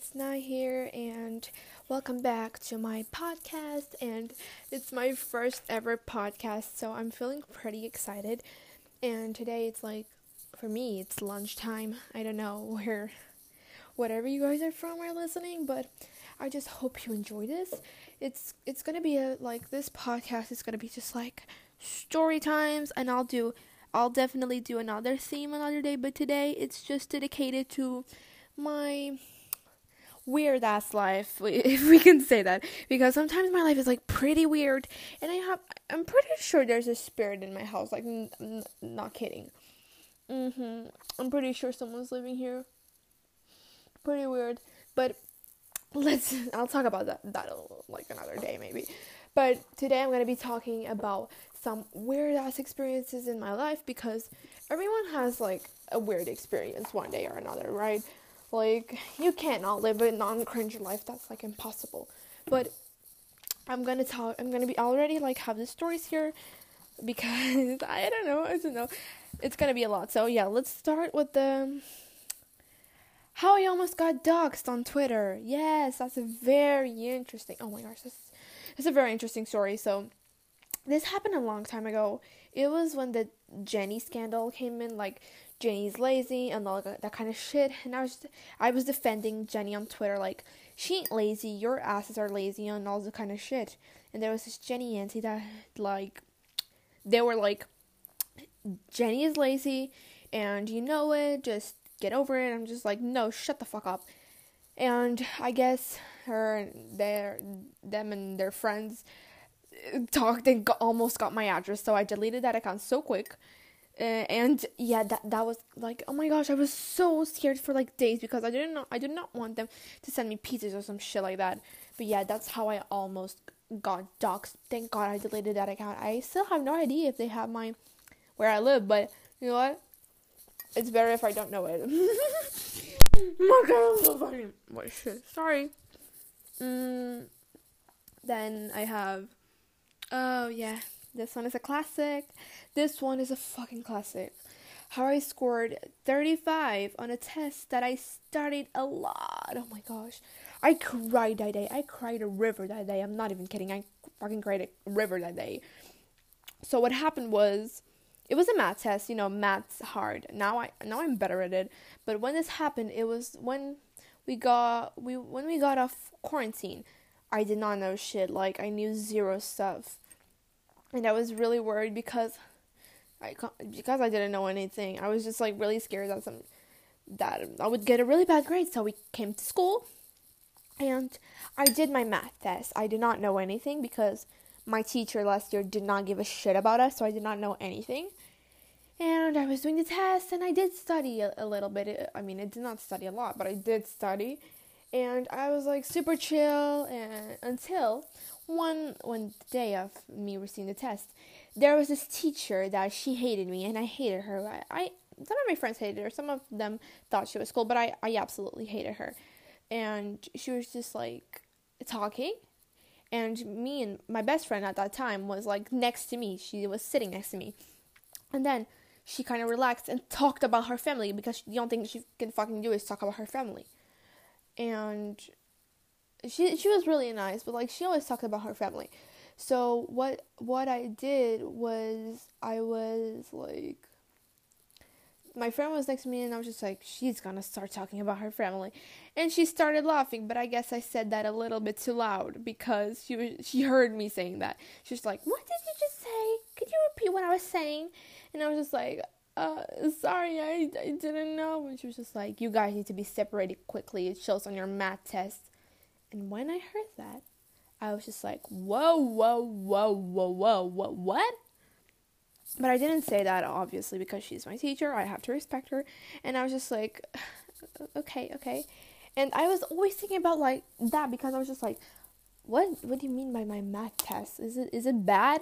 it's Na here, and welcome back to my podcast. And it's my first ever podcast, so I'm feeling pretty excited. And today it's like, for me, it's lunchtime. I don't know where, whatever you guys are from are listening, but I just hope you enjoy this. It's it's gonna be a like this podcast is gonna be just like story times, and I'll do I'll definitely do another theme another day, but today it's just dedicated to my weird ass life, if we can say that, because sometimes my life is like pretty weird, and I have I'm pretty sure there's a spirit in my house. Like, n- n- not kidding. Mm-hmm. I'm pretty sure someone's living here. Pretty weird, but let's. I'll talk about that that like another day maybe. But today I'm gonna be talking about some weird ass experiences in my life because everyone has like a weird experience one day or another, right? Like you can't live a non-cringe life. That's like impossible. But I'm gonna talk. I'm gonna be already like have the stories here because I don't know. I don't know. It's gonna be a lot. So yeah, let's start with the how I almost got doxxed on Twitter. Yes, that's a very interesting. Oh my gosh, this is a very interesting story. So this happened a long time ago. It was when the Jennie scandal came in. Like Jennie's lazy and all that kind of shit. And I was I was defending Jennie on Twitter like she ain't lazy, your asses are lazy and all the kind of shit. And there was this Jennie auntie that like they were like Jennie is lazy and you know it, just get over it. I'm just like, no, shut the fuck up. And I guess her and their them and their friends uh, talked and got, almost got my address, so I deleted that account so quick uh, and yeah that that was like oh my gosh i was so scared for like days because i didn't know i did not want them to send me pizzas or some shit like that. But yeah that's how i almost got doxxed. Thank god i deleted that account. I still have no idea if they have my where i live but you know what? It's better if i don't know it. My god i'm so fucking what shit. Sorry. Mm, then i have oh yeah this one is a classic. This one is a fucking classic. How I scored 35 on a test that I studied a lot. Oh my gosh. I cried that day. I cried a river that day. I'm not even kidding. I fucking cried a river that day. So what happened was it was a math test, you know, math's hard. Now I now I'm better at it. But when this happened, it was when we got we when we got off quarantine. I did not know shit. Like I knew zero stuff and I was really worried because I because I didn't know anything. I was just like really scared that some that I would get a really bad grade. So we came to school, and I did my math test. I did not know anything because my teacher last year did not give a shit about us, so I did not know anything. And I was doing the test, and I did study a, a little bit. I mean, I did not study a lot, but I did study, and I was like super chill. And until one one day of me receiving the test, there was this teacher that she hated me and I hated her. I, I some of my friends hated her, some of them thought she was cool, but I, I absolutely hated her. And she was just like talking and me and my best friend at that time was like next to me. She was sitting next to me. And then she kind of relaxed and talked about her family because the only thing she can fucking do is talk about her family. And she she was really nice, but like she always talked about her family. So what what I did was I was like my friend was next to me and I was just like she's to start talking about her family. And she started laughing, but I guess I said that a little bit too loud because she was she heard me saying that. She was like, "What did you just say? Could you repeat what I was saying?" And I was just like, uh, sorry, I, I didn't know. And she was just like, you guys need to be separated quickly. It shows on your math test. And when I heard that, I was just like, whoa, whoa, whoa, whoa, whoa, whoa, what? But I didn't say that, obviously, because she's my teacher. I have to respect her. And I was just like, okay, okay. And I was always thinking about like that because I was just like, what what do you mean by my math test? Is it is it bad?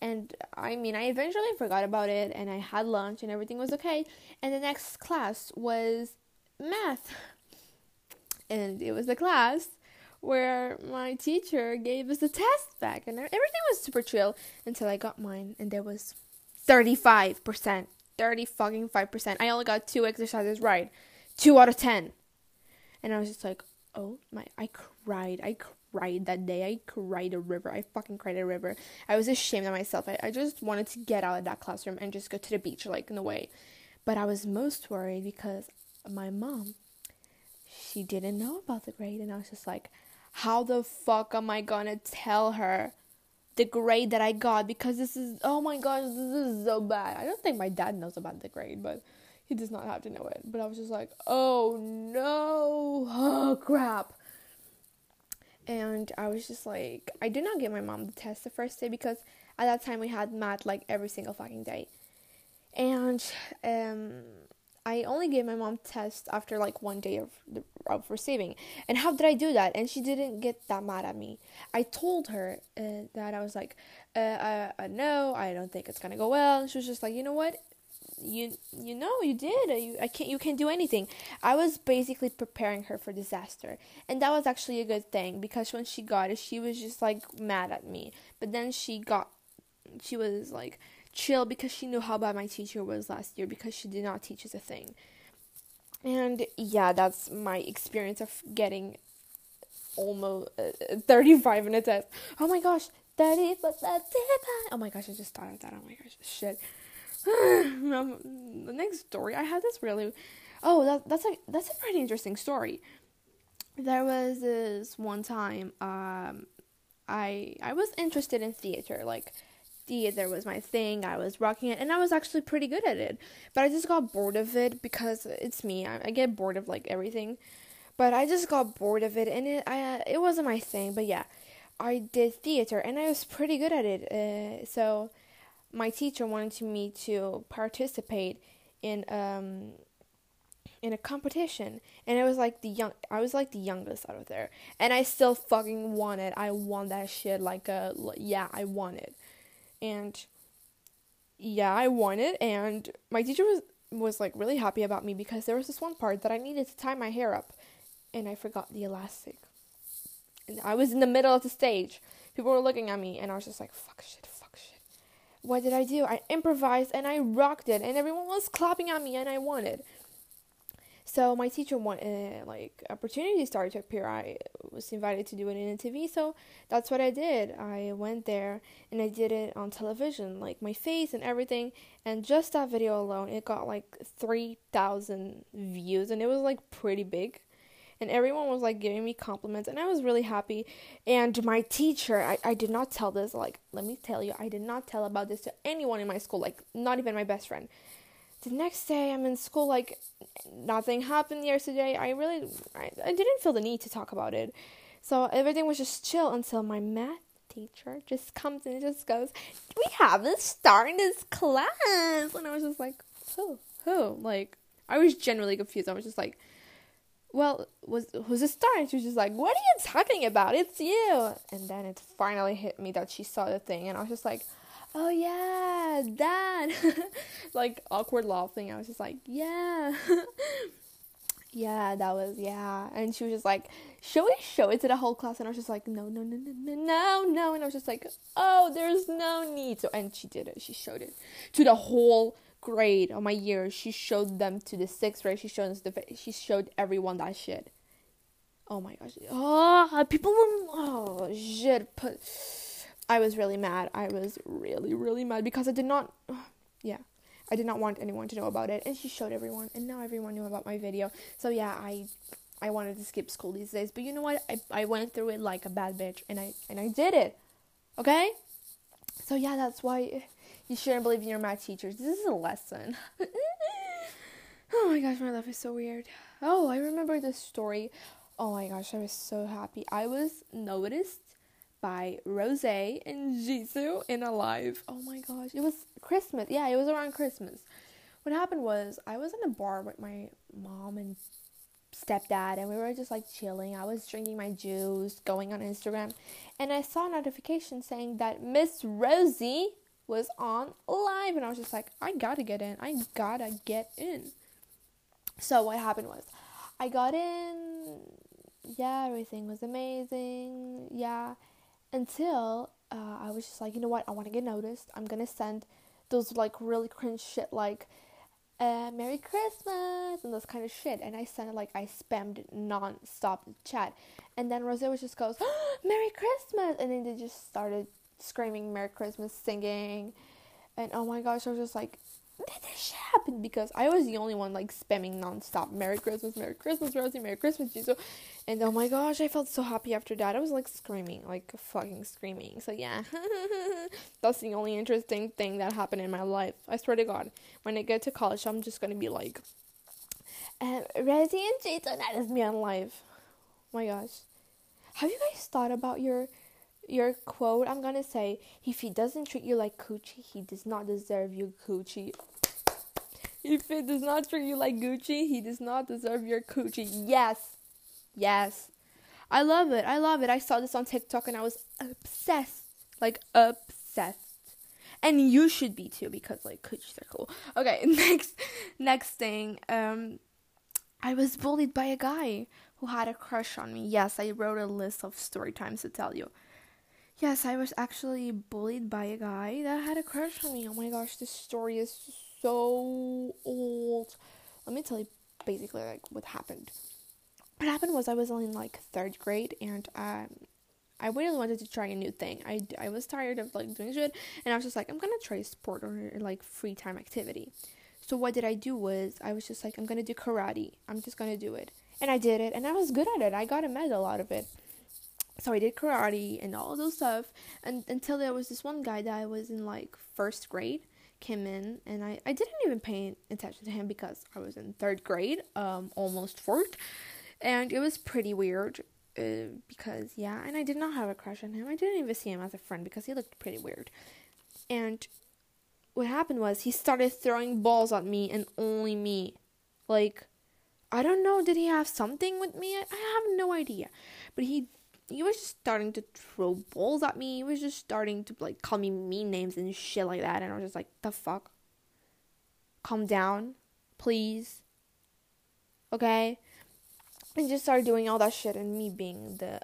And I mean, I eventually forgot about it and I had lunch and everything was okay. And the next class was math. And it was the class where my teacher gave us the test back and everything was super chill until I got mine and there was 35%. 30 fucking 5%. I only got two exercises right. 2 out of 10. And I was just like, oh my, I cried. I cried that day. I cried a river. I fucking cried a river. I was ashamed of myself. I, I just wanted to get out of that classroom and just go to the beach, like, in the way. But I was most worried because my mom, she didn't know about the grade. And I was just like, how the fuck am I gonna tell her the grade that I got? Because this is, oh my gosh, this is so bad. I don't think my dad knows about the grade, but he does not have to know it. But I was just like, oh no, oh crap. And I was just like, I did not give my mom the test the first day because at that time we had math like every single fucking day. And um, I only gave my mom test after like one day of, of receiving. And how did I do that? And she didn't get that mad at me. I told her uh, that I was like, uh, uh, uh, no, I don't think it's gonna go well. And she was just like, you know what? you you know you did you I can't you can't do anything. I was basically preparing her for disaster, and that was actually a good thing because when she got it, she was just like mad at me. But then she got she was like chill because she knew how bad my teacher was last year because she did not teach us a thing. And yeah, that's my experience of getting almost uh, 35 in a test. Oh my gosh, 30 Oh my gosh, I just thought of that. Oh my gosh, shit. um, the next story, I had this really. Oh, that, that's a that's a pretty interesting story. There was this one time, um, I I was interested in theater, like theater was my thing. I was rocking it, and I was actually pretty good at it. But I just got bored of it because it's me. I, I get bored of like everything. But I just got bored of it, and it I it wasn't my thing. But yeah, I did theater, and I was pretty good at it. Uh, so my teacher wanted me to participate in um in a competition and it was like the young I was like the youngest out of there and I still fucking won it. I won that shit like a yeah, I won it. And yeah, I won it and my teacher was was like really happy about me because there was this one part that I needed to tie my hair up and I forgot the elastic. And I was in the middle of the stage. People were looking at me and I was just like fuck shit, fuck shit. what did I do? I improvised and I rocked it, and everyone was clapping at me, and I won it. So my teacher wanted uh, like opportunities started to appear. I was invited to do it in a TV, so that's what I did. I went there and I did it on television, like my face and everything. And just that video alone, it got like three thousand views, and it was like pretty big and everyone was like giving me compliments and I was really happy. And my teacher, I, I did not tell this, like, let me tell you, I did not tell about this to anyone in my school, like, not even my best friend. The next day, I'm in school, like, nothing happened yesterday. I really, I, I didn't feel the need to talk about it. So everything was just chill until my math teacher just comes and just goes, We have a star in this class. And I was just like, Who? Who? Like, I was genuinely confused. I was just like, well, was who's a star? And she was just like, what are you talking about? It's you. And then it finally hit me that she saw the thing, and I was just like, oh yeah, that. like awkward laughing. I was just like, yeah. yeah, that was yeah. And she was just like, should we show it to the whole class? And I was just like, no, no, no, no, no, no, no. And I was just like, oh, there's no need. So and she did it. She showed it to the whole grade of my year, she showed them to the sixth grade. She showed the she showed everyone that shit. Oh my gosh! Oh, people oh shit. But I was really mad. I was really really mad because I did not. Yeah, I did not want anyone to know about it, and she showed everyone, and now everyone knew about my video. So yeah, I I wanted to skip school these days, but you know what? I I went through it like a bad bitch, and I and I did it. Okay. So yeah, that's why you shouldn't believe in your math teachers. This is a lesson. oh my gosh, my life is so weird. Oh, I remember this story. Oh my gosh, I was so happy. I was noticed by Rosé and Jisoo in a live. Oh my gosh, it was Christmas. Yeah, it was around Christmas. What happened was I was in a bar with my mom and stepdad and we were just like chilling. I was drinking my juice, going on Instagram, and I saw a notification saying that Miss Rosie was on live and I was just like, I gotta get in. I gotta get in. So what happened was I got in, yeah, everything was amazing, yeah, until uh, I was just like, you know what, I wanna get noticed. I'm gonna send those like really cringe shit like uh, Merry Christmas and this kind of shit. And I sent it like I spammed non-stop chat. And then Rosé was just goes, Merry Christmas! And then they just started screaming Merry Christmas, singing. And oh my gosh, I was just like, did this shit happen? Because I was the only one like spamming nonstop. Merry Christmas, Merry Christmas, Rosie, Merry Christmas, Jisoo. And oh my gosh, I felt so happy after that. I was like screaming, like fucking screaming. So yeah, that's the only interesting thing that happened in my life. I swear to God, when I get to college, I'm just gonna be like, uh, Rosie and Jason, that is me on live. Oh my gosh, have you guys thought about your your quote, I'm gonna say, if he doesn't treat you like coochie, he does not deserve your coochie. If he does not treat you like Gucci, he does not deserve your coochie. Yes. Yes. I love it. I love it. I saw this on TikTok and I was obsessed. Like obsessed. And you should be too because like coochies are cool. Okay, next next thing. Um I was bullied by a guy who had a crush on me. Yes, I wrote a list of story times to tell you. Yes, I was actually bullied by a guy that had a crush on me. Oh my gosh, this story is so old. Let me tell you basically like what happened. What happened was I was in like third grade and um I really wanted to try a new thing. I, I was tired of like doing shit and I was just like I'm gonna try a sport or like free time activity. So what did I do was I was just like I'm gonna do karate. I'm just gonna do it. And I did it and I was good at it. I got a medal out of it so I did karate and all those stuff and until there was this one guy that I was in like first grade came in and I, I didn't even pay attention to him because I was in third grade, um almost fourth. And it was pretty weird uh, because yeah, and I did not have a crush on him. I didn't even see him as a friend because he looked pretty weird. And what happened was he started throwing balls at me and only me. Like I don't know, did he have something with me? I, I have no idea. But he he was just starting to throw balls at me. He was just starting to like call me mean names and shit like that. And I was just like, the fuck? Calm down, please. Okay? And just started doing all that shit and me being the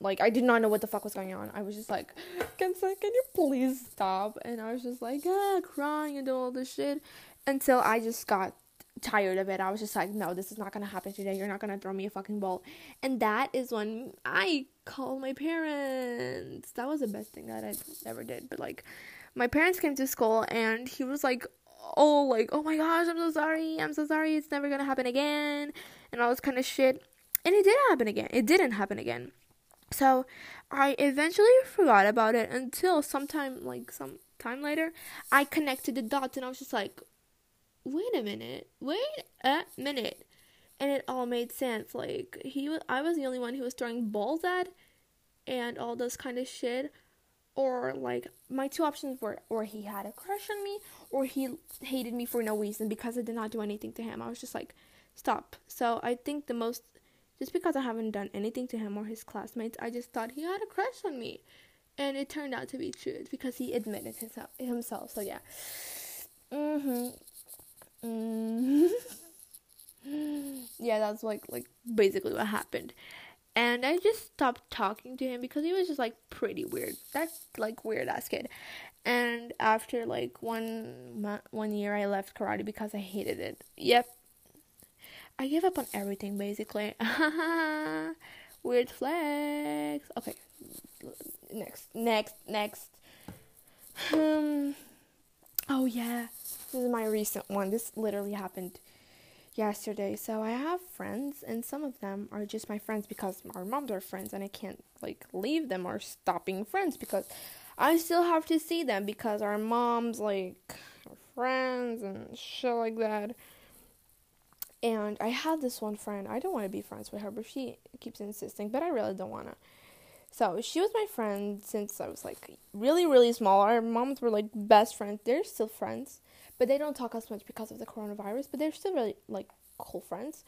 like I did not know what the fuck was going on. I was just like, can can you please stop? And I was just like, ah, crying and doing all this shit until I just got tired of it. I was just like, no, this is not gonna happen today. You're not gonna throw me a fucking ball. And that is when I called my parents. That was the best thing that I ever did. But like, my parents came to school and he was like, oh, like, oh my gosh, I'm so sorry. I'm so sorry. It's never gonna happen again. And all this kind of shit. And it did happen again. It didn't happen again. So I eventually forgot about it until sometime, like some time later, I connected the dots and I was just like, wait a minute, wait a minute. And it all made sense. Like he was, I was the only one who was throwing balls at, and all this kind of shit. Or like my two options were, or he had a crush on me, or he hated me for no reason because I did not do anything to him. I was just like, stop. So I think the most, just because I haven't done anything to him or his classmates, I just thought he had a crush on me, and it turned out to be true because he admitted himself. Himself. So yeah. Mhm. Mm. yeah, that's like like basically what happened. And I just stopped talking to him because he was just like pretty weird. That's like weird ass kid. And after like one one year, I left karate because I hated it. Yep, I gave up on everything basically. weird flex. Okay, next, next, next. Um. Oh yeah. This is my recent one. This literally happened yesterday. So I have friends, and some of them are just my friends because our moms are friends, and I can't like leave them or stop being friends because I still have to see them because our moms like are friends and shit like that. And I had this one friend. I don't want to be friends with her, but she keeps insisting. But I really don't want to. So she was my friend since I was like really, really small. Our moms were like best friends. They're still friends but they don't talk as much because of the coronavirus, but they're still really like cool friends.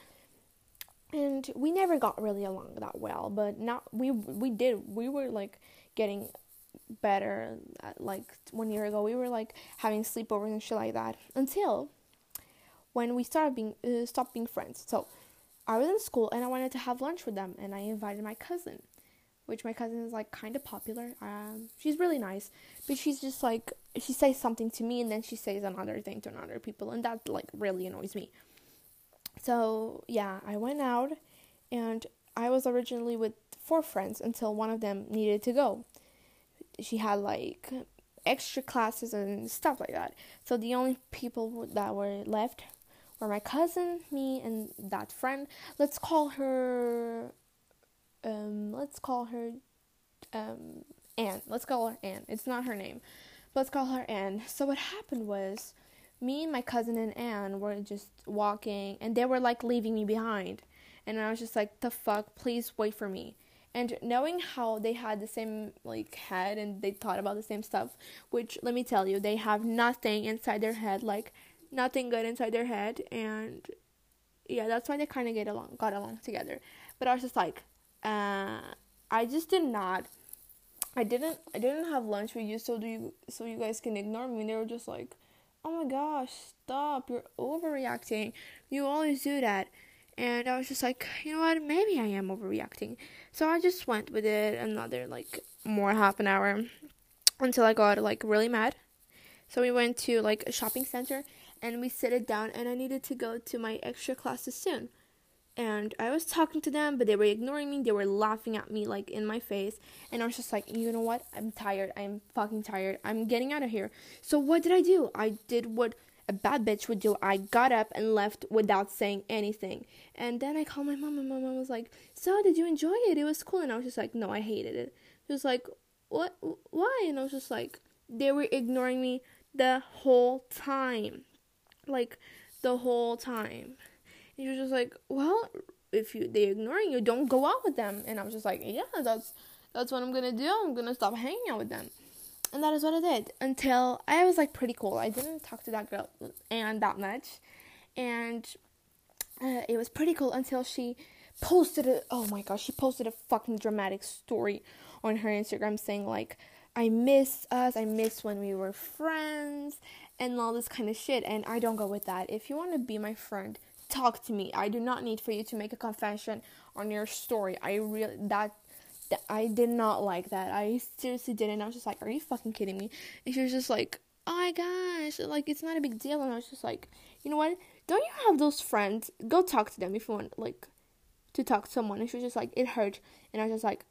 And we never got really along that well, but now we we did we were like getting better at, like one year ago. We were like having sleepovers and shit like that until when we started being uh, stopped being friends. So I was in school and I wanted to have lunch with them, and I invited my cousin. Which my cousin is like kind of popular. Um, she's really nice, but she's just like she says something to me and then she says another thing to another people, and that like really annoys me. So yeah, I went out, and I was originally with four friends until one of them needed to go. She had like extra classes and stuff like that. So the only people that were left were my cousin, me, and that friend. Let's call her um, let's call her um, Anne. Let's call her Anne. It's not her name. Let's call her Anne. So what happened was me, and my cousin, and Anne were just walking, and they were like leaving me behind. And I was just like, the fuck, please wait for me. And knowing how they had the same like head and they thought about the same stuff, which let me tell you, they have nothing inside their head, like nothing good inside their head, and yeah, that's why they kind of get along, got along together. But I was just like, uh, I just did not. I didn't. I didn't have lunch with you, so do you? So you guys can ignore me. They were just like, "Oh my gosh, stop! You're overreacting. You always do that." And I was just like, you know what? Maybe I am overreacting. So I just went with it another like more half an hour until I got like really mad. So we went to like a shopping center and we sit it down and I needed to go to my extra classes soon and I was talking to them, but they were ignoring me. They were laughing at me like in my face, and I was just like, you know what? I'm tired. I'm fucking tired. I'm getting out of here. So what did I do? I did what a bad bitch would do. I got up and left without saying anything. And then I called my mom, and my mom was like, "So did you enjoy it? It was cool." And I was just like, "No, I hated it." She was like, "What? Why?" And I was just like, they were ignoring me the whole time, like the whole time. And he was just like, well, if you they ignoring you, don't go out with them. And I was just like, yeah, that's that's what I'm gonna do. I'm gonna stop hanging out with them. And that is what I did until I was like pretty cool. I didn't talk to that girl and that much, and uh, it was pretty cool until she posted a oh my gosh, she posted a fucking dramatic story on her Instagram saying like I miss us, I miss when we were friends and all this kind of shit and I don't go with that. If you want to be my friend, talk to me. I do not need for you to make a confession on your story. I really that, that I did not like that. I seriously didn't. I was just like, are you fucking kidding me? And she was just like, oh my gosh, like it's not a big deal. And I was just like, you know what? Don't you have those friends? Go talk to them if you want, like, to talk to someone. And she was just like, it hurt. And I was just like,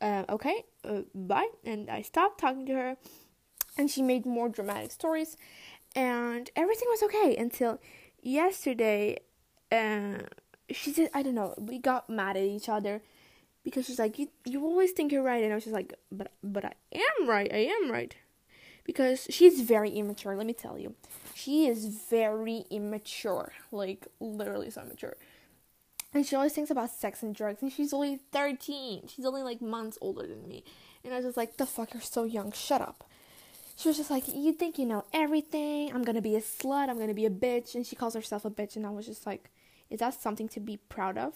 uh, okay, uh, bye. And I stopped talking to her. And she made more dramatic stories. And everything was okay until yesterday uh, she said, I don't know, we got mad at each other because she's like, you, you always think you're right. And I was just like, but, but I am right. I am right. Because she's very immature, let me tell you. She is very immature. Like, literally so immature. And she always thinks about sex and drugs. And she's only 13. She's only like months older than me. And I was just like, the fuck, you're so young. Shut up. She was just like, You think you know everything? I'm gonna be a slut. I'm gonna be a bitch. And she calls herself a bitch. And I was just like, is that something to be proud of?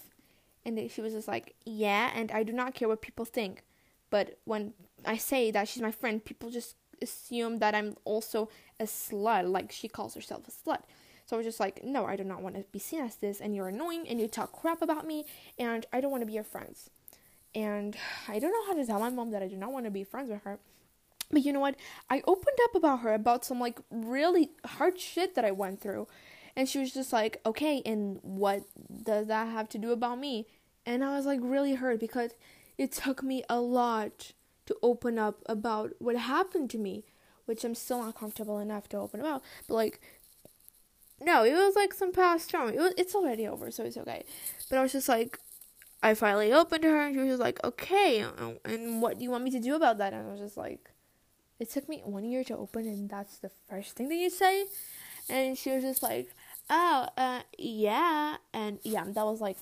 And she was just like, Yeah, and I do not care what people think. But when I say that she's my friend, people just assume that I'm also a slut, like she calls herself a slut. So I was just like, no, I do not want to be seen as this, and you're annoying, and you talk crap about me, and I don't want to be your friends. And I don't know how to tell my mom that I do not want to be friends with her. But you know what? I opened up about her about some like really hard shit that I went through. And she was just like, okay, and what does that have to do about me? And I was like really hurt because it took me a lot to open up about what happened to me, which I'm still not comfortable enough to open about. But like, no, it was like some past trauma. It was, it's already over, so it's okay. But I was just like, I finally opened to her, and she was just like, okay, and what do you want me to do about that? And I was just like, it took me one year to open, and that's the first thing that you say. And she was just like, oh, uh, yeah, and yeah, that was like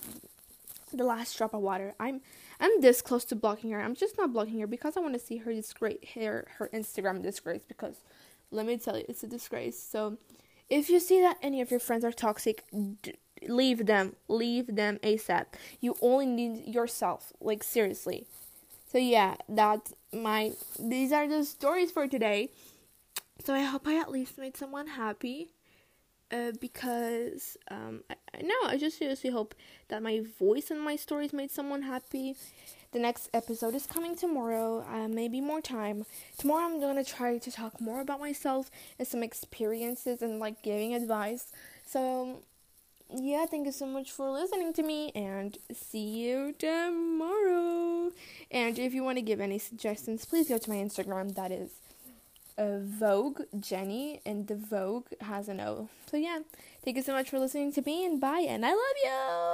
the last drop of water. I'm I'm this close to blocking her. I'm just not blocking her because I want to see her disgrace, her her Instagram disgrace. Because let me tell you, it's a disgrace. So if you see that any of your friends are toxic, d- leave them. Leave them ASAP. You only need yourself. Like seriously. So yeah, that's my. These are the stories for today. So I hope I at least made someone happy uh, because um, I, no, I just seriously hope that my voice and my stories made someone happy. the next episode is coming tomorrow. Uh, maybe more time. Tomorrow I'm gonna try to talk more about myself and some experiences and like giving advice. So yeah, thank you so much for listening to me and see you tomorrow. And if you want to give any suggestions, please go to my Instagram. That is uh, Vogue Jenny, and the Vogue has an O. So yeah, thank you so much for listening to me, and bye, and I love you.